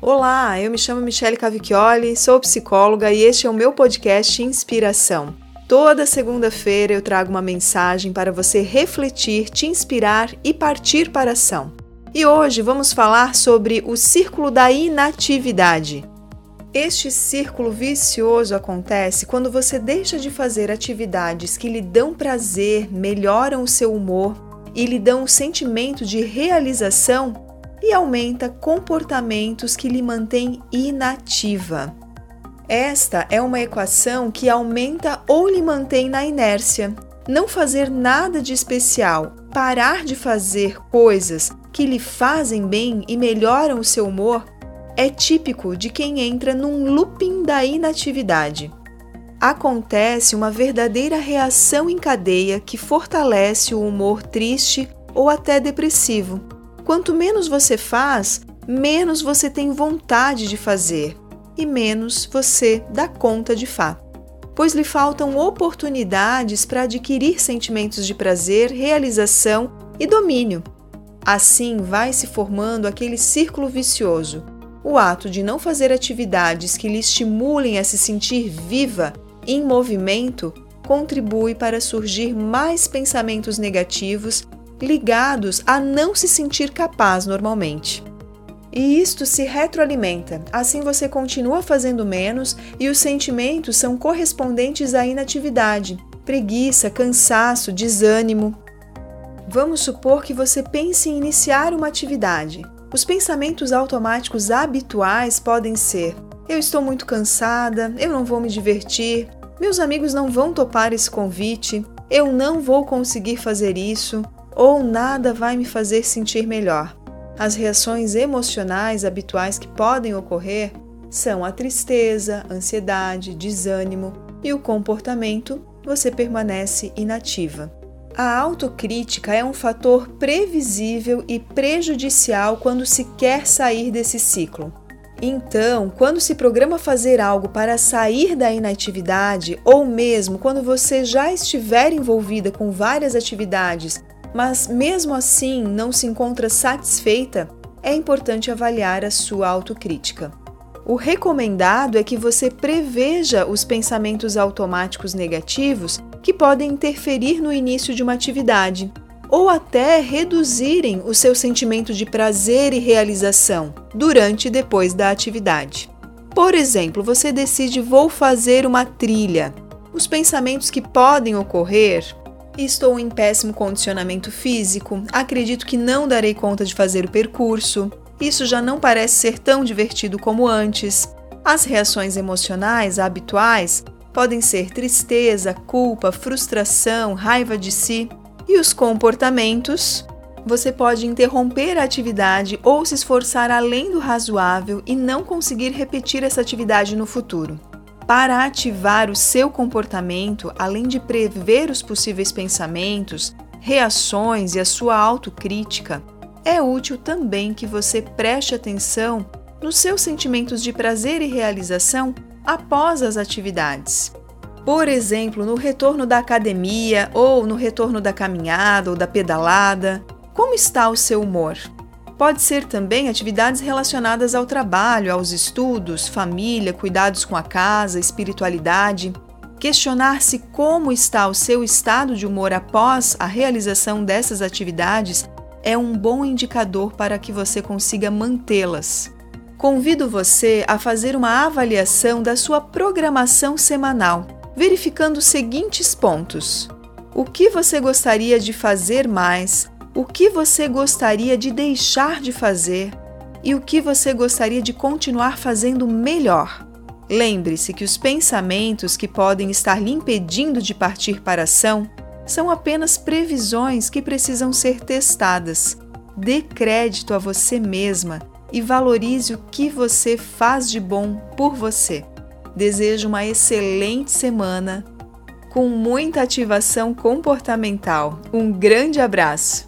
Olá, eu me chamo Michele Cavicchioli, sou psicóloga e este é o meu podcast Inspiração. Toda segunda-feira eu trago uma mensagem para você refletir, te inspirar e partir para a ação. E hoje vamos falar sobre o círculo da inatividade. Este círculo vicioso acontece quando você deixa de fazer atividades que lhe dão prazer, melhoram o seu humor e lhe dão um sentimento de realização e aumenta comportamentos que lhe mantêm inativa. Esta é uma equação que aumenta ou lhe mantém na inércia. Não fazer nada de especial, parar de fazer coisas que lhe fazem bem e melhoram o seu humor, é típico de quem entra num looping da inatividade. Acontece uma verdadeira reação em cadeia que fortalece o humor triste ou até depressivo. Quanto menos você faz, menos você tem vontade de fazer e menos você dá conta de fato, pois lhe faltam oportunidades para adquirir sentimentos de prazer, realização e domínio. Assim vai se formando aquele círculo vicioso o ato de não fazer atividades que lhe estimulem a se sentir viva, em movimento, contribui para surgir mais pensamentos negativos ligados a não se sentir capaz normalmente. E isto se retroalimenta, assim você continua fazendo menos e os sentimentos são correspondentes à inatividade, preguiça, cansaço, desânimo. Vamos supor que você pense em iniciar uma atividade. Os pensamentos automáticos habituais podem ser: eu estou muito cansada, eu não vou me divertir, meus amigos não vão topar esse convite, eu não vou conseguir fazer isso, ou nada vai me fazer sentir melhor. As reações emocionais habituais que podem ocorrer são a tristeza, ansiedade, desânimo e o comportamento você permanece inativa. A autocrítica é um fator previsível e prejudicial quando se quer sair desse ciclo. Então, quando se programa fazer algo para sair da inatividade, ou mesmo quando você já estiver envolvida com várias atividades, mas mesmo assim não se encontra satisfeita, é importante avaliar a sua autocrítica. O recomendado é que você preveja os pensamentos automáticos negativos que podem interferir no início de uma atividade ou até reduzirem o seu sentimento de prazer e realização durante e depois da atividade. Por exemplo, você decide vou fazer uma trilha. Os pensamentos que podem ocorrer estou em péssimo condicionamento físico, acredito que não darei conta de fazer o percurso, isso já não parece ser tão divertido como antes. As reações emocionais habituais podem ser tristeza, culpa, frustração, raiva de si. E os comportamentos? Você pode interromper a atividade ou se esforçar além do razoável e não conseguir repetir essa atividade no futuro. Para ativar o seu comportamento, além de prever os possíveis pensamentos, reações e a sua autocrítica, é útil também que você preste atenção nos seus sentimentos de prazer e realização após as atividades. Por exemplo, no retorno da academia ou no retorno da caminhada ou da pedalada, como está o seu humor? Pode ser também atividades relacionadas ao trabalho, aos estudos, família, cuidados com a casa, espiritualidade. Questionar-se como está o seu estado de humor após a realização dessas atividades é um bom indicador para que você consiga mantê-las. Convido você a fazer uma avaliação da sua programação semanal, verificando os seguintes pontos: o que você gostaria de fazer mais, o que você gostaria de deixar de fazer e o que você gostaria de continuar fazendo melhor. Lembre-se que os pensamentos que podem estar lhe impedindo de partir para a ação são apenas previsões que precisam ser testadas. Dê crédito a você mesma e valorize o que você faz de bom por você. Desejo uma excelente semana com muita ativação comportamental. Um grande abraço!